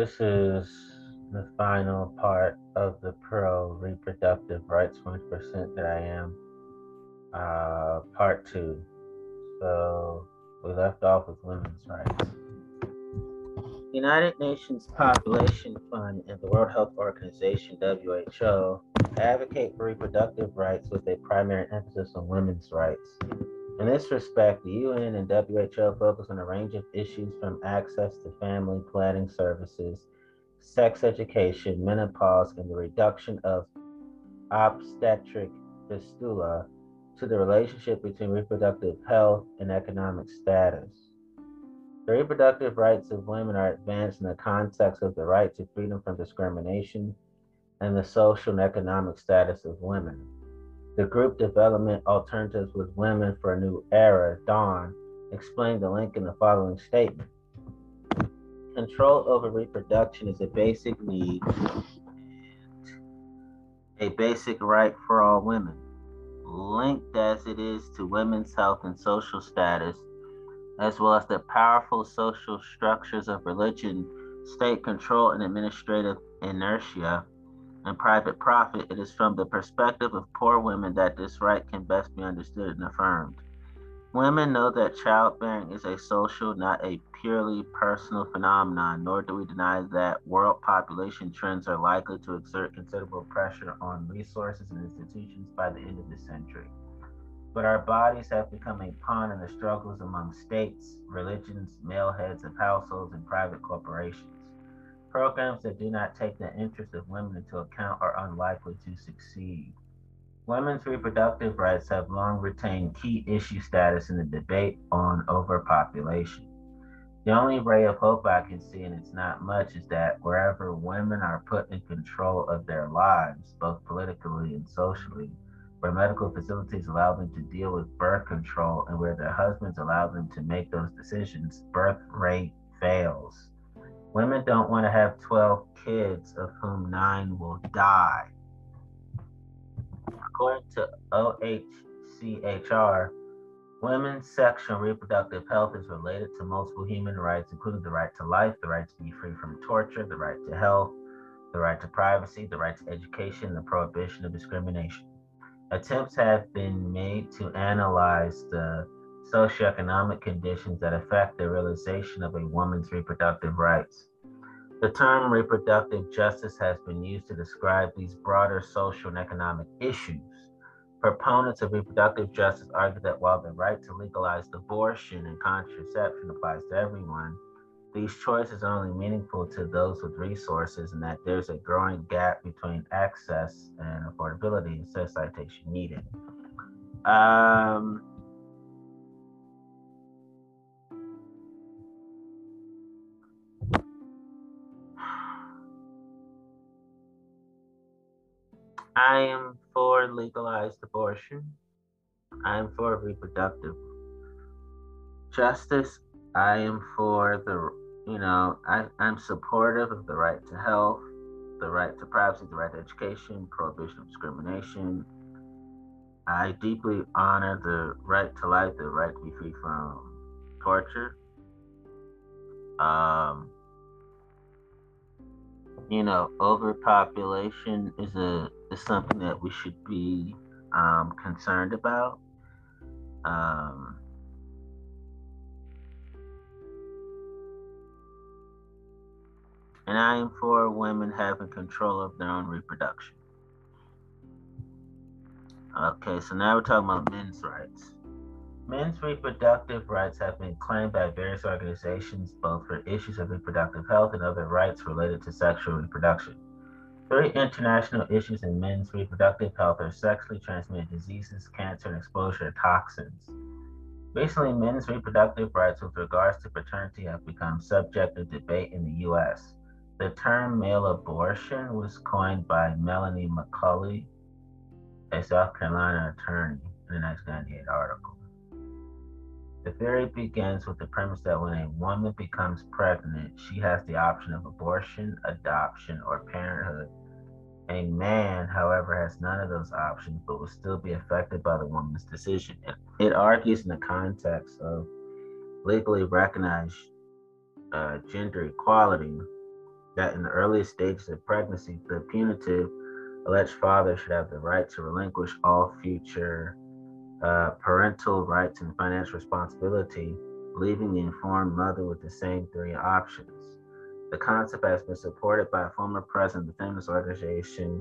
This is the final part of the pro reproductive rights 20% that I am. Uh, part two. So we left off with women's rights. United Nations Population Fund and the World Health Organization WHO advocate for reproductive rights with a primary emphasis on women's rights. In this respect, the UN and WHO focus on a range of issues from access to family planning services, sex education, menopause, and the reduction of obstetric fistula to the relationship between reproductive health and economic status. The reproductive rights of women are advanced in the context of the right to freedom from discrimination and the social and economic status of women. The group Development Alternatives with Women for a New Era, Dawn, explained the link in the following statement. Control over reproduction is a basic need a basic right for all women. Linked as it is to women's health and social status, as well as the powerful social structures of religion, state control, and administrative inertia, and private profit, it is from the perspective of poor women that this right can best be understood and affirmed. Women know that childbearing is a social, not a purely personal phenomenon, nor do we deny that world population trends are likely to exert considerable pressure on resources and institutions by the end of the century. But our bodies have become a pawn in the struggles among states, religions, male heads of households, and private corporations. Programs that do not take the interests of women into account are unlikely to succeed. Women's reproductive rights have long retained key issue status in the debate on overpopulation. The only ray of hope I can see, and it's not much, is that wherever women are put in control of their lives, both politically and socially, where medical facilities allow them to deal with birth control and where their husbands allow them to make those decisions, birth rate fails. Women don't want to have 12 kids, of whom nine will die. According to OHCHR, women's sexual and reproductive health is related to multiple human rights, including the right to life, the right to be free from torture, the right to health, the right to privacy, the right to education, and the prohibition of discrimination. Attempts have been made to analyze the socioeconomic conditions that affect the realization of a woman's reproductive rights. The term reproductive justice has been used to describe these broader social and economic issues. Proponents of reproductive justice argue that while the right to legalize abortion and contraception applies to everyone, these choices are only meaningful to those with resources and that there's a growing gap between access and affordability and says citation needed. Um, I am for legalized abortion. I am for reproductive justice. I am for the, you know, I, I'm supportive of the right to health, the right to privacy, the right to education, prohibition of discrimination. I deeply honor the right to life, the right to be free from torture. Um, you know, overpopulation is a is something that we should be um, concerned about. Um, and I am for women having control of their own reproduction. Okay, so now we're talking about men's rights. Men's reproductive rights have been claimed by various organizations both for issues of reproductive health and other rights related to sexual reproduction. Three international issues in men's reproductive health are sexually transmitted diseases, cancer, and exposure to toxins. Recently, men's reproductive rights with regards to paternity have become subject of debate in the U.S. The term male abortion was coined by Melanie McCulley, a South Carolina attorney, in a 1998 article. The theory begins with the premise that when a woman becomes pregnant, she has the option of abortion, adoption, or parenthood. A man, however, has none of those options but will still be affected by the woman's decision. It argues in the context of legally recognized uh, gender equality that in the earliest stages of pregnancy, the punitive alleged father should have the right to relinquish all future uh, parental rights and financial responsibility, leaving the informed mother with the same three options. The concept has been supported by a former president of the feminist organization,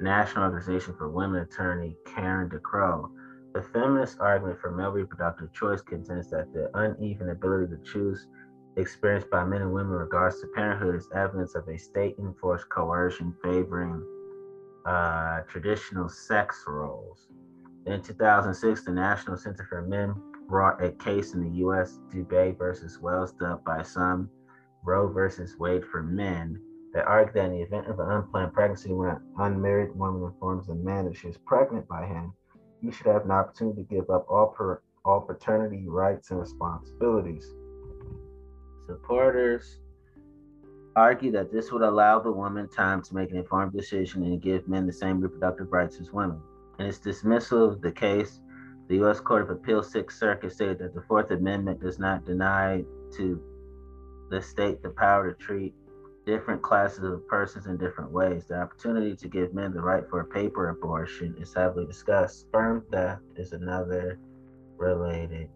National Organization for Women attorney Karen DeCrow. The feminist argument for male reproductive choice contends that the uneven ability to choose experienced by men and women in regards to parenthood is evidence of a state enforced coercion favoring uh, traditional sex roles. In 2006, the National Center for Men brought a case in the U.S. Dubay versus Wells, dubbed by some Roe versus Wade for men, that argued that in the event of an unplanned pregnancy, when an unmarried woman informs a man that she is pregnant by him, he should have an opportunity to give up all per, all paternity rights and responsibilities. Supporters argue that this would allow the woman time to make an informed decision and give men the same reproductive rights as women. In its dismissal of the case, the U.S. Court of Appeals Sixth Circuit stated that the Fourth Amendment does not deny to the state the power to treat different classes of persons in different ways. The opportunity to give men the right for a paper abortion is heavily discussed. Sperm theft is another related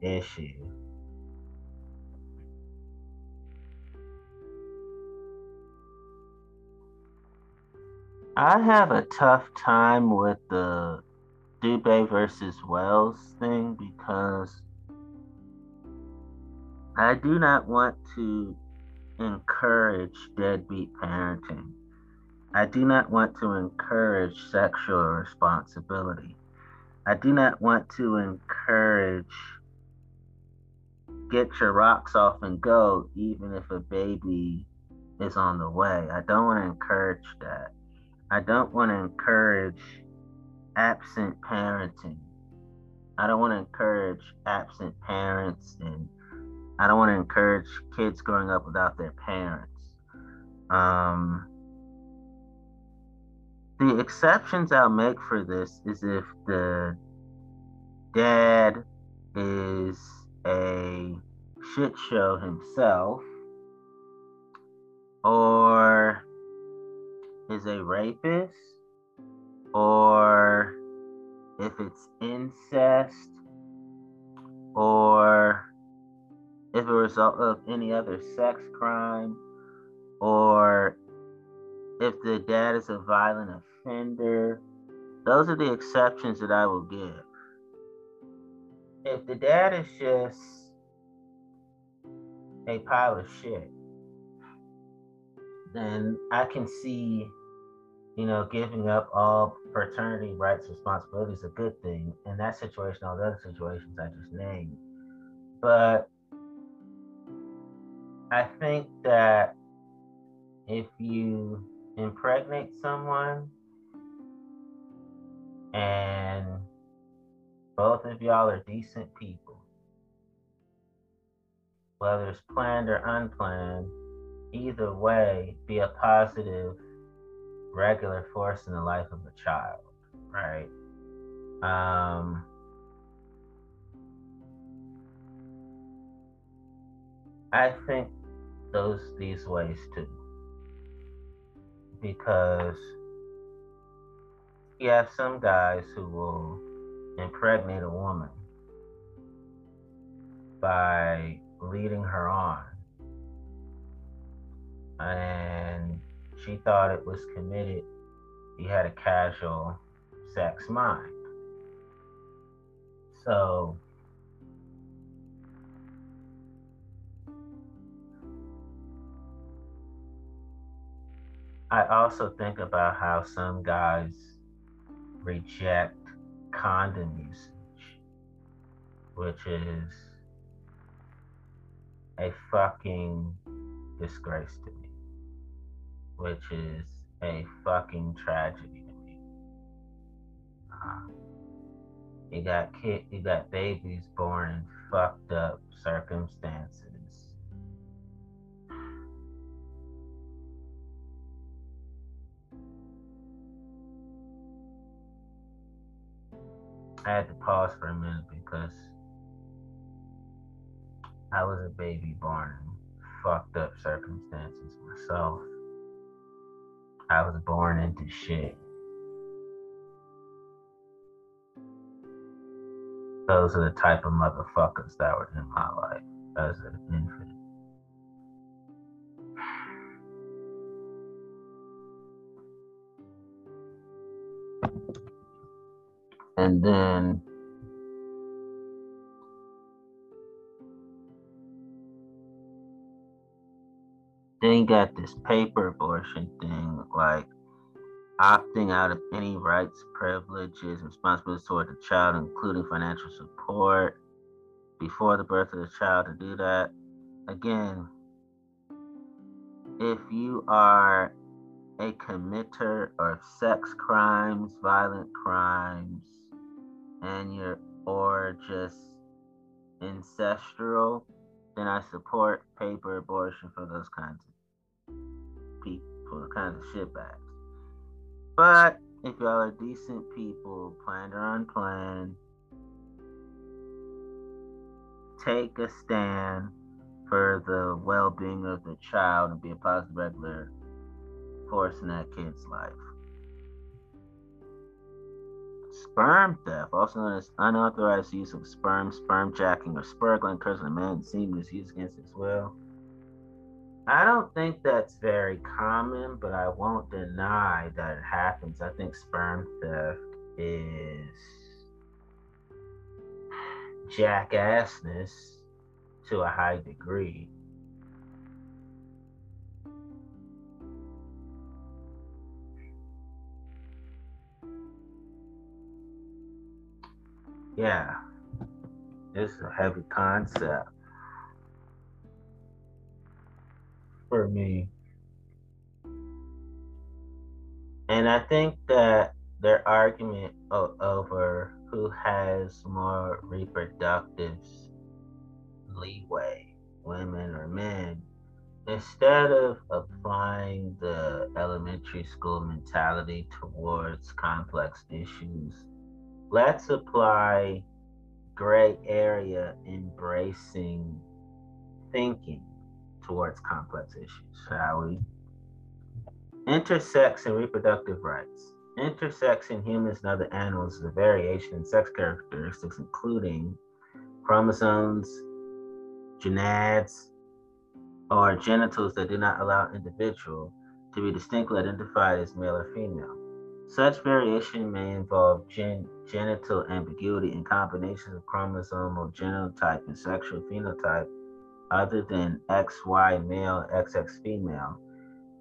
issue. I have a tough time with the Dubay versus Wells thing because I do not want to encourage deadbeat parenting. I do not want to encourage sexual responsibility. I do not want to encourage get your rocks off and go, even if a baby is on the way. I don't want to encourage that. I don't want to encourage absent parenting. I don't want to encourage absent parents and I don't want to encourage kids growing up without their parents. Um, the exceptions I'll make for this is if the dad is a shit show himself or is a rapist? Or if it's incest? Or if a result of any other sex crime? Or if the dad is a violent offender? Those are the exceptions that i will give. If the dad is just a pile of shit then i can see you know, giving up all paternity rights responsibilities a good thing. In that situation, all the other situations I just named. But I think that if you impregnate someone and both of y'all are decent people, whether it's planned or unplanned, either way, be a positive regular force in the life of a child, right? Um, I think those these ways too, because you have some guys who will impregnate a woman by leading her on and she thought it was committed. He had a casual sex mind. So I also think about how some guys reject condom usage, which is a fucking disgrace to me which is a fucking tragedy to me. Uh, you got kid, you got babies born in fucked up circumstances. I had to pause for a minute because I was a baby born in fucked up circumstances myself. I was born into shit. Those are the type of motherfuckers that were in my life as an infant. And then got this paper abortion thing, like opting out of any rights, privileges, responsibilities toward the child, including financial support before the birth of the child to do that. Again, if you are a committer of sex crimes, violent crimes, and you're or just ancestral, then I support paper abortion for those kinds of people, kinds of shitbags. But if y'all are decent people, planned or unplanned, take a stand for the well-being of the child and be a positive regular force in that kid's life. Sperm theft, also known as unauthorized use of sperm, sperm jacking, or spurgling, cursing a man semen is used against as well. I don't think that's very common, but I won't deny that it happens. I think sperm theft is jackassness to a high degree. Yeah, it's a heavy concept for me. And I think that their argument over who has more reproductive leeway, women or men, instead of applying the elementary school mentality towards complex issues let's apply gray area embracing thinking towards complex issues, shall we? Intersex and reproductive rights. Intersex in humans and other animals is a variation in sex characteristics, including chromosomes, gonads, or genitals that do not allow an individual to be distinctly identified as male or female. Such variation may involve gen- genital ambiguity in combinations of chromosomal genotype and sexual phenotype other than XY male, XX female.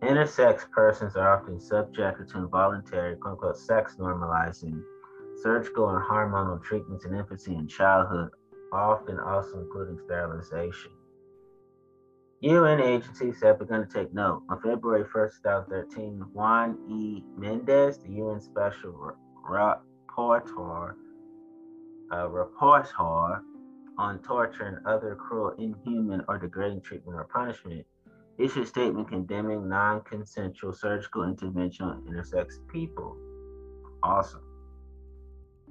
Intersex persons are often subjected to involuntary, quote unquote, sex normalizing, surgical and hormonal treatments in infancy and childhood, often also including sterilization. UN agencies have begun to take note. On February 1st, 2013, Juan E. Mendez, the UN Special Rapporteur, uh, Rapporteur on torture and other cruel, inhuman, or degrading treatment or punishment, issued a statement condemning non consensual surgical intervention on intersex people. Awesome.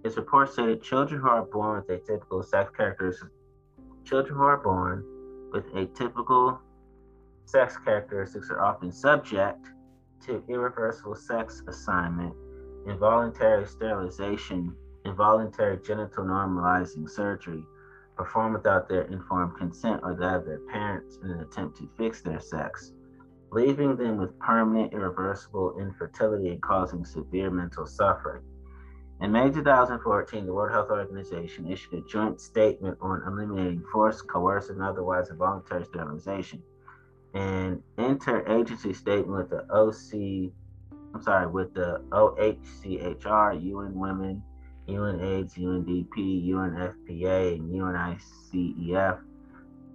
Its report stated children who are born with atypical sex characteristics, children who are born with atypical sex characteristics are often subject to irreversible sex assignment, involuntary sterilization, involuntary genital normalizing surgery performed without their informed consent or that of their parents in an attempt to fix their sex, leaving them with permanent irreversible infertility and causing severe mental suffering. In May 2014, the World Health Organization issued a joint statement on eliminating forced, coercive, and otherwise involuntary sterilization. An interagency statement with the OC, I'm sorry, with the OHCHR, UN Women, UN AIDS, UNDP, UNFPA, and UNICEF.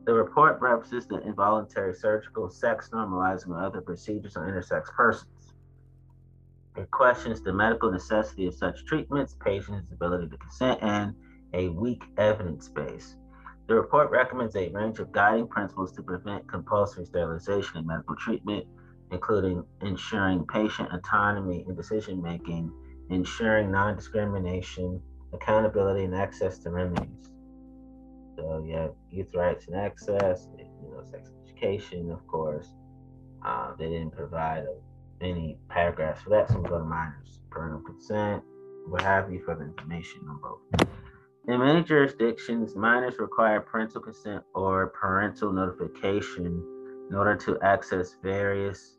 The report references the involuntary surgical, sex normalizing, and other procedures on intersex persons. It questions the medical necessity of such treatments, patients' ability to consent, and a weak evidence base. The report recommends a range of guiding principles to prevent compulsory sterilization in medical treatment, including ensuring patient autonomy in decision making, ensuring non discrimination, accountability, and access to remedies. So, you have youth rights and access, you know, sex education, of course, uh, they didn't provide any paragraphs for that, so we go to minors. Parental consent, what have you, for the information on both. In many jurisdictions, minors require parental consent or parental notification in order to access various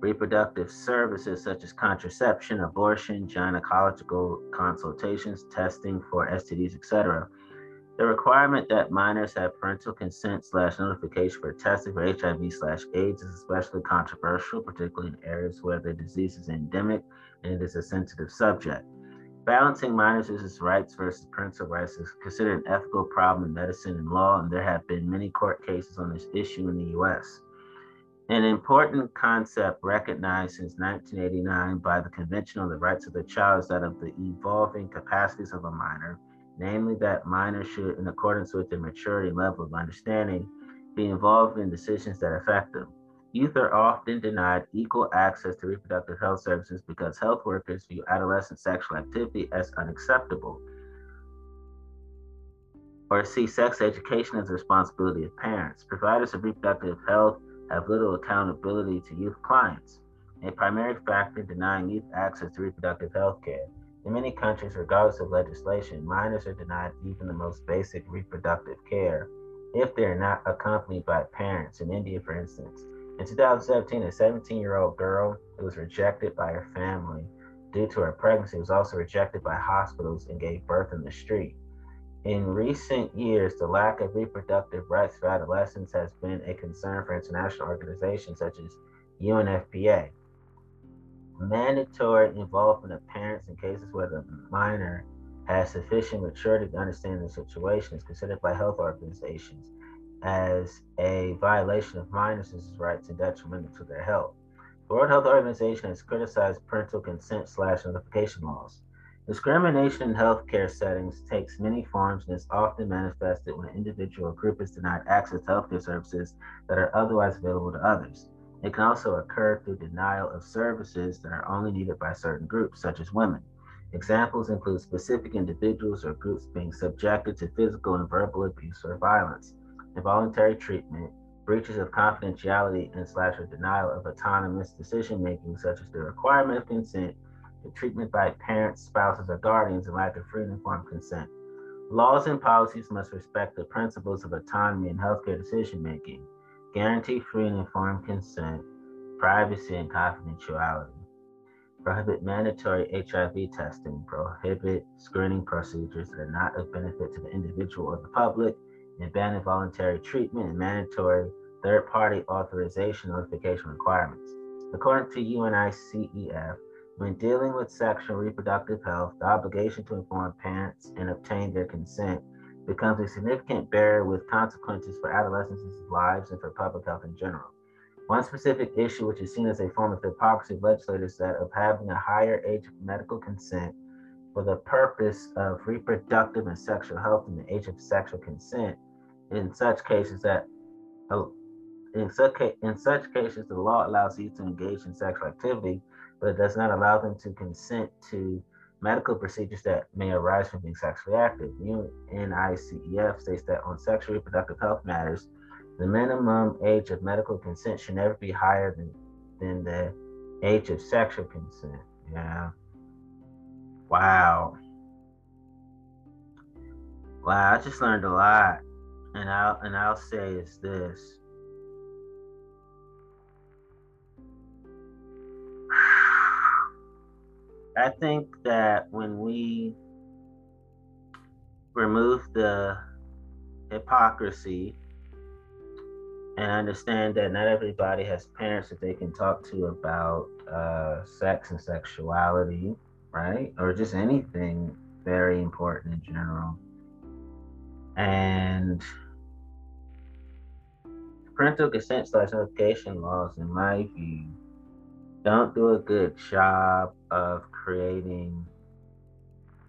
reproductive services such as contraception, abortion, gynecological consultations, testing for STDs, etc. The requirement that minors have parental consent slash notification for testing for HIV slash AIDS is especially controversial, particularly in areas where the disease is endemic and it is a sensitive subject. Balancing minors' rights versus parental rights is considered an ethical problem in medicine and law, and there have been many court cases on this issue in the US. An important concept recognized since 1989 by the Convention on the Rights of the Child is that of the evolving capacities of a minor, namely that minors should, in accordance with their maturity level of understanding, be involved in decisions that affect them. Youth are often denied equal access to reproductive health services because health workers view adolescent sexual activity as unacceptable or see sex education as a responsibility of parents. Providers of reproductive health have little accountability to youth clients, a primary factor denying youth access to reproductive health care. In many countries, regardless of legislation, minors are denied even the most basic reproductive care if they are not accompanied by parents. In India, for instance, in 2017, a 17 year old girl who was rejected by her family due to her pregnancy was also rejected by hospitals and gave birth in the street. In recent years, the lack of reproductive rights for adolescents has been a concern for international organizations such as UNFPA. Mandatory involvement of parents in cases where the minor has sufficient maturity to understand the situation is considered by health organizations as a violation of minors' rights and detrimental to their health. The World Health Organization has criticized parental consent slash notification laws. Discrimination in healthcare settings takes many forms and is often manifested when an individual or group is denied access to healthcare services that are otherwise available to others. It can also occur through denial of services that are only needed by certain groups, such as women. Examples include specific individuals or groups being subjected to physical and verbal abuse or violence involuntary treatment, breaches of confidentiality, and slash or denial of autonomous decision making, such as the requirement of consent, the treatment by parents, spouses, or guardians, and lack of free and informed consent. Laws and policies must respect the principles of autonomy in healthcare decision making, guarantee free and informed consent, privacy, and confidentiality. Prohibit mandatory HIV testing, prohibit screening procedures that are not of benefit to the individual or the public, and ban involuntary treatment and mandatory third party authorization notification requirements. According to UNICEF, when dealing with sexual and reproductive health, the obligation to inform parents and obtain their consent becomes a significant barrier with consequences for adolescents' lives and for public health in general. One specific issue, which is seen as a form of hypocrisy legislators, is that of having a higher age of medical consent for the purpose of reproductive and sexual health than the age of sexual consent in such cases that oh, in such, in such cases the law allows youth to engage in sexual activity but it does not allow them to consent to medical procedures that may arise from being sexually active. Unicef states that on sexual reproductive health matters the minimum age of medical consent should never be higher than, than the age of sexual consent. Yeah. Wow. Wow i just learned a lot. And I'll and I'll say is this. I think that when we remove the hypocrisy and understand that not everybody has parents that they can talk to about uh, sex and sexuality, right? Or just anything very important in general and parental consent slash notification laws, in my view, don't do a good job of creating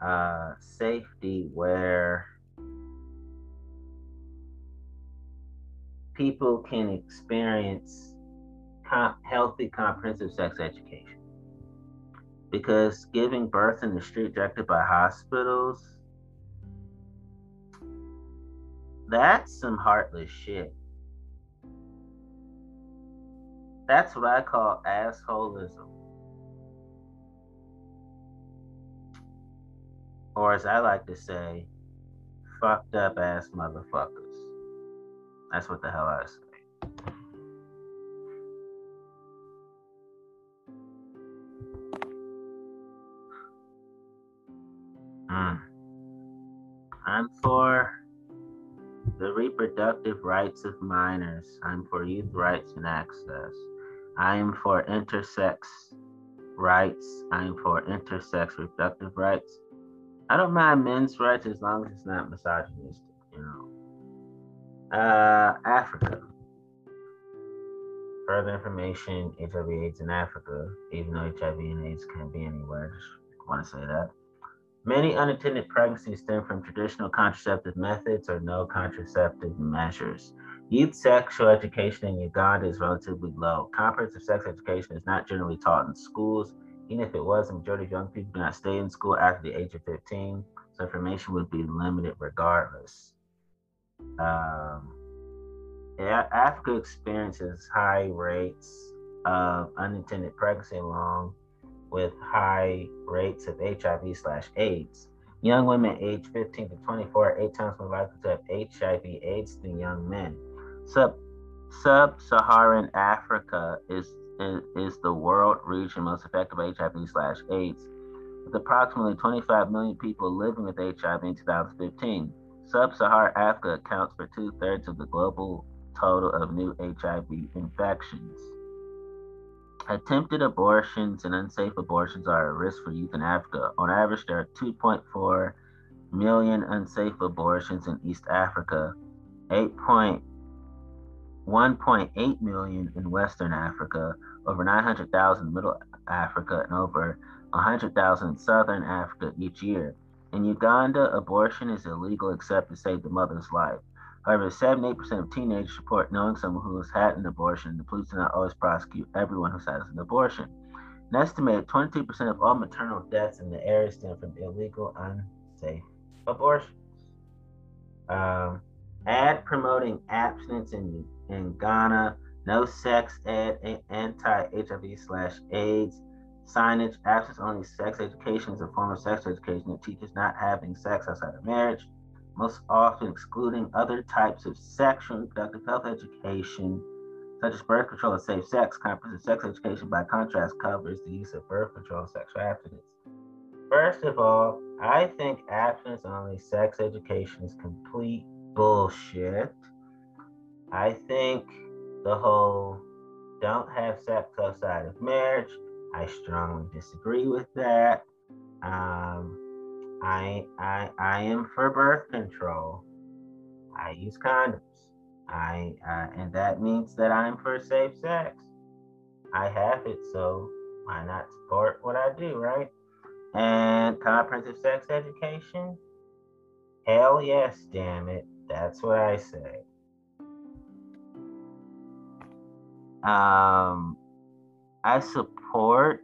uh, safety where people can experience comp- healthy, comprehensive sex education. Because giving birth in the street directed by hospitals that's some heartless shit. That's what I call assholism. Or as I like to say, fucked up ass motherfuckers. That's what the hell I say. Mm. I'm for the reproductive rights of minors. I'm for youth rights and access. I am for intersex rights. I am for intersex reproductive rights. I don't mind men's rights as long as it's not misogynistic, you know. Uh, Africa. Further information: HIV/AIDS in Africa, even though HIV and AIDS can't be anywhere. Just want to say that. Many unintended pregnancies stem from traditional contraceptive methods or no contraceptive measures. Youth sexual education in Uganda is relatively low. Comprehensive sex education is not generally taught in schools. Even if it was, the majority of young people do not stay in school after the age of 15, so information would be limited regardless. Um, Africa experiences high rates of unintended pregnancy along with high rates of HIV slash AIDS. Young women aged 15 to 24 are eight times more likely to have HIV AIDS than young men. Sub Sub-Saharan Africa is, is the world region most affected by HIV slash AIDS, with approximately 25 million people living with HIV in 2015. Sub-Saharan Africa accounts for two-thirds of the global total of new HIV infections. Attempted abortions and unsafe abortions are a risk for youth in Africa. On average, there are 2.4 million unsafe abortions in East Africa, 8.1.8 million in Western Africa, over 900,000 in Middle Africa, and over 100,000 in Southern Africa each year. In Uganda, abortion is illegal except to save the mother's life. However, 78% of teenagers report knowing someone who has had an abortion. The police do not always prosecute everyone who has had an abortion. An estimated 22% of all maternal deaths in the area stem from illegal, unsafe abortions. Um, ad promoting abstinence in, in Ghana, no sex ed, anti HIV slash AIDS, signage, abstinence only sex education is a form of sex education that teaches not having sex outside of marriage most often excluding other types of sexual and reproductive health education, such as birth control and safe sex. Comprehensive sex education, by contrast, covers the use of birth control and sexual abstinence. First of all, I think abstinence only sex education is complete bullshit. I think the whole don't have sex outside of marriage, I strongly disagree with that. Um, I I I am for birth control. I use condoms. I uh, and that means that I'm for safe sex. I have it, so why not support what I do, right? And comprehensive sex education? Hell yes, damn it. That's what I say. Um, I support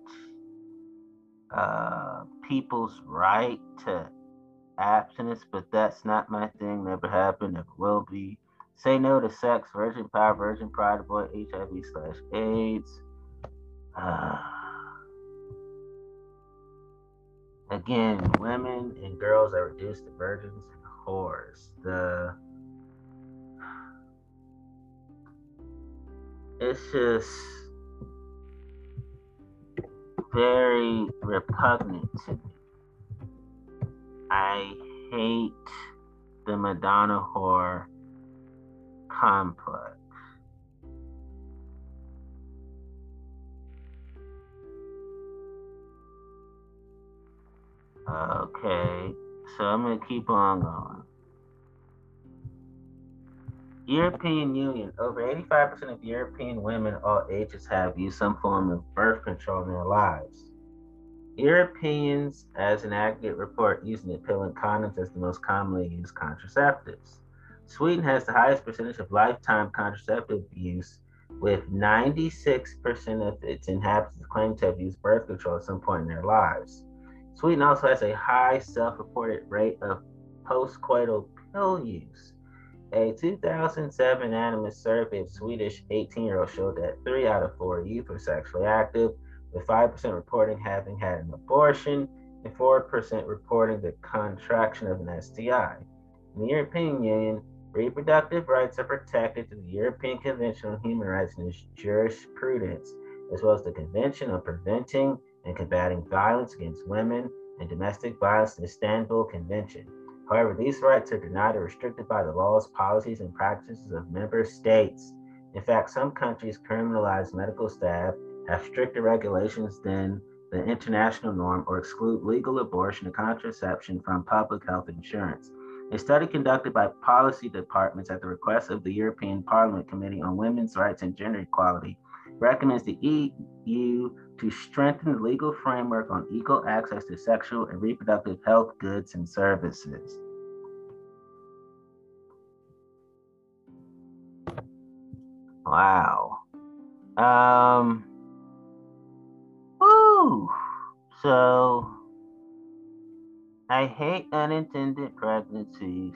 uh, people's right to abstinence, but that's not my thing. Never happened, never will be. Say no to sex, virgin power, virgin pride, avoid HIV slash AIDS. Uh, again, women and girls are reduced to virgins and whores. The it's just very repugnant to me. I hate the Madonna whore complex. Okay, so I'm gonna keep on going. European Union, over 85% of European women all ages have used some form of birth control in their lives. Europeans, as an aggregate, report using the pill and condoms as the most commonly used contraceptives. Sweden has the highest percentage of lifetime contraceptive use, with 96% of its inhabitants claiming to have used birth control at some point in their lives. Sweden also has a high self reported rate of postcoital pill use A 2007 anonymous survey of Swedish 18 year olds showed that three out of four youth were sexually active, with 5% reporting having had an abortion and 4% reporting the contraction of an STI. In the European Union, reproductive rights are protected through the European Convention on Human Rights and its jurisprudence, as well as the Convention on Preventing and Combating Violence Against Women and Domestic Violence the Istanbul Convention. However, these rights are denied or restricted by the laws, policies, and practices of member states. In fact, some countries criminalize medical staff, have stricter regulations than the international norm, or exclude legal abortion and contraception from public health insurance. A study conducted by policy departments at the request of the European Parliament Committee on Women's Rights and Gender Equality recommends the EU to strengthen the legal framework on equal access to sexual and reproductive health goods and services. Wow. Um, woo. So, I hate unintended pregnancies.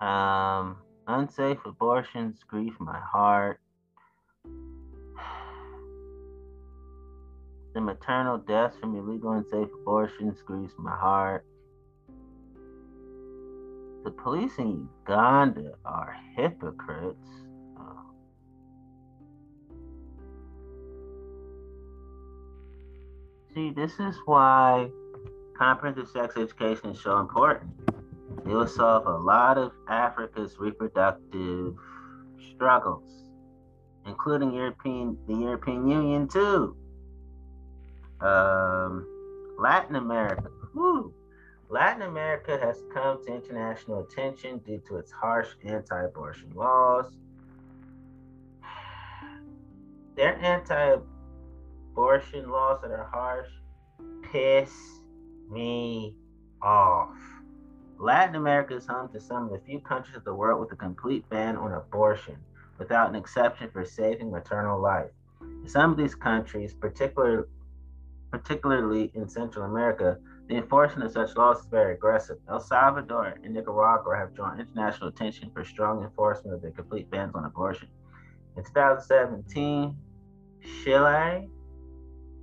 Um, unsafe abortions grieve my heart. The maternal deaths from illegal and safe abortions grieves my heart. The police in Uganda are hypocrites. Uh, see, this is why comprehensive sex education is so important. It will solve a lot of Africa's reproductive struggles, including European the European Union too um, Latin America. Whew. Latin America has come to international attention due to its harsh anti abortion laws. Their anti abortion laws that are harsh piss me off. Latin America is home to some of the few countries of the world with a complete ban on abortion, without an exception for saving maternal life. In some of these countries, particularly particularly in Central America, the enforcement of such laws is very aggressive. El Salvador and Nicaragua have drawn international attention for strong enforcement of their complete bans on abortion. In 2017, Chile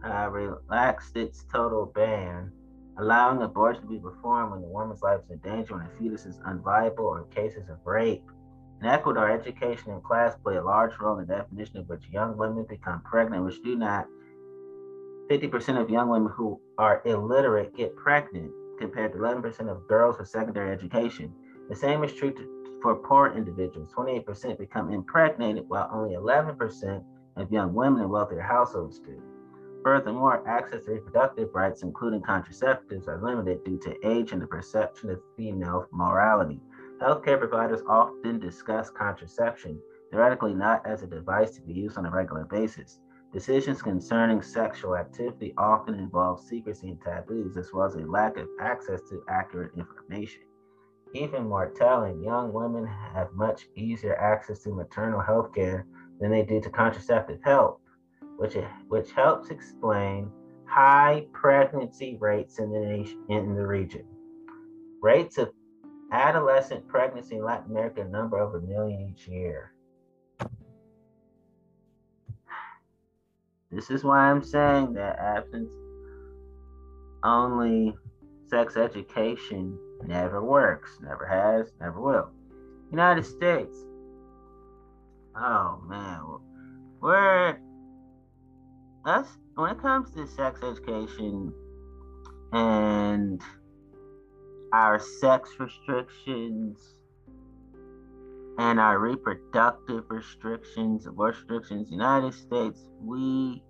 uh, relaxed its total ban, allowing abortion to be performed when the woman's life is in danger, when a fetus is unviable, or in cases of rape. In Ecuador, education and class play a large role in the definition of which young women become pregnant, which do not 50% of young women who are illiterate get pregnant compared to 11% of girls with secondary education. The same is true to, for poor individuals. 28% become impregnated, while only 11% of young women in wealthier households do. Furthermore, access to reproductive rights, including contraceptives, are limited due to age and the perception of female morality. Healthcare providers often discuss contraception, theoretically not as a device to be used on a regular basis. Decisions concerning sexual activity often involve secrecy and taboos, as well as a lack of access to accurate information. Even more telling, young women have much easier access to maternal health care than they do to contraceptive help, which, which helps explain high pregnancy rates in the, nation, in the region. Rates of adolescent pregnancy in Latin America number over a million each year. This is why I'm saying that absence only sex education never works, never has, never will. United States. Oh man, we're us when it comes to sex education and our sex restrictions and our reproductive restrictions, restrictions, United States, we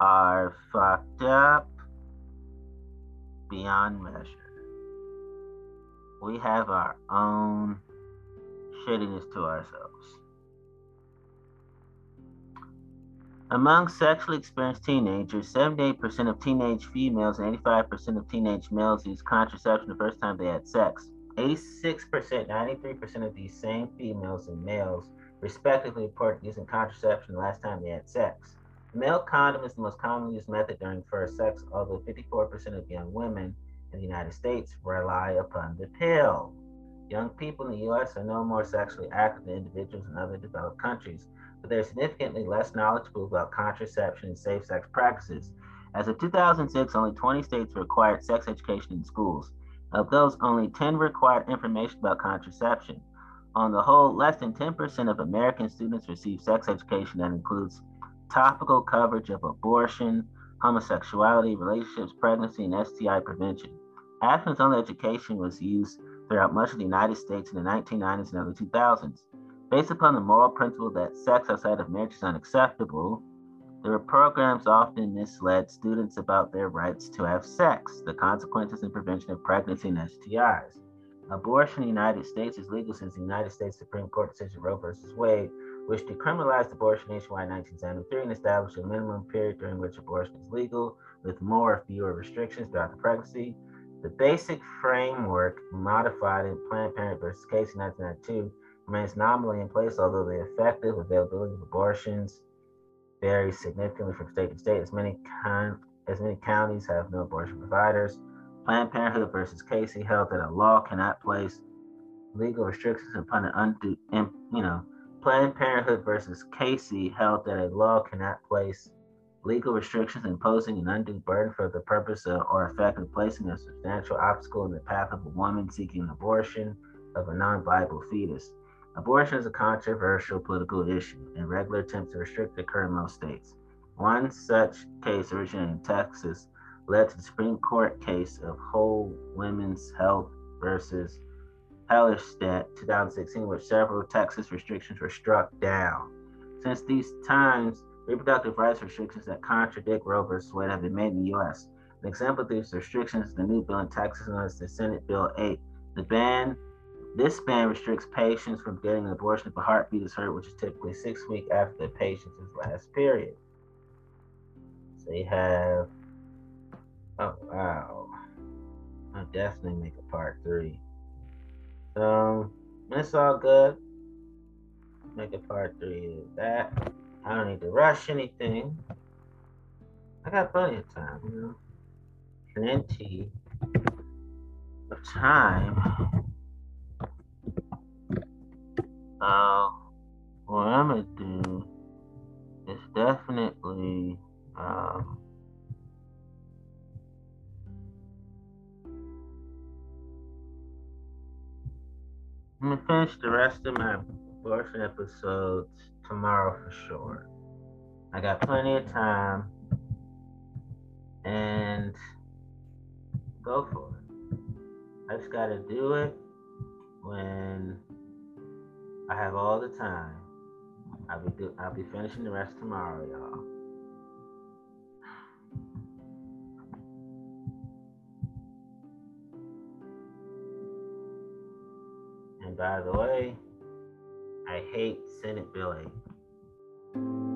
are fucked up beyond measure. We have our own shittiness to ourselves. Among sexually experienced teenagers, 78% of teenage females and 85% of teenage males use contraception the first time they had sex. 86%, 93% of these same females and males respectively reported using contraception the last time they had sex. Male condom is the most commonly used method during first sex, although 54% of young women in the United States rely upon the pill. Young people in the U.S. are no more sexually active than individuals in other developed countries, but they're significantly less knowledgeable about contraception and safe sex practices. As of 2006, only 20 states required sex education in schools. Of those, only 10 required information about contraception. On the whole, less than 10% of American students receive sex education that includes topical coverage of abortion, homosexuality, relationships, pregnancy, and STI prevention. Abstinence only education was used throughout much of the United States in the 1990s and early 2000s. Based upon the moral principle that sex outside of marriage is unacceptable, there were programs often misled students about their rights to have sex, the consequences and prevention of pregnancy and STIs. Abortion in the United States is legal since the United States Supreme Court decision Roe v. Wade, which decriminalized abortion nationwide in 1973 and established a minimum period during which abortion is legal, with more or fewer restrictions throughout the pregnancy. The basic framework modified in Planned Parenthood versus Casey 1992 remains nominally in place, although the effective availability of abortions varies significantly from state to state, as many, con- as many counties have no abortion providers. Planned Parenthood versus Casey held that a law cannot place legal restrictions upon an undue, you know, Planned Parenthood versus Casey held that a law cannot place legal restrictions imposing an undue burden for the purpose of or effect of placing a substantial obstacle in the path of a woman seeking an abortion of a non-viable fetus. Abortion is a controversial political issue, and regular attempts to restrict occur in most states. One such case originating in Texas led to the Supreme Court case of Whole Women's Health versus Hellerstedt 2016, which several Texas restrictions were struck down. Since these times, reproductive rights restrictions that contradict Roe v. Wade have been made in the U.S. An example of these restrictions is the new bill in Texas known as the Senate Bill 8. The ban, this ban restricts patients from getting an abortion if a heartbeat is heard, which is typically six weeks after the patient's last period. So you have Oh wow. I'll definitely make a part three. So it's all good. Make a part three of that. I don't need to rush anything. I got plenty of time, you know. Plenty of time. Uh, what I'm gonna do is definitely um, I'm gonna finish the rest of my abortion episodes tomorrow for sure. I got plenty of time and go for it. I just gotta do it when I have all the time. I'll be do- I'll be finishing the rest tomorrow, y'all. And by the way, I hate Senate Bill 8.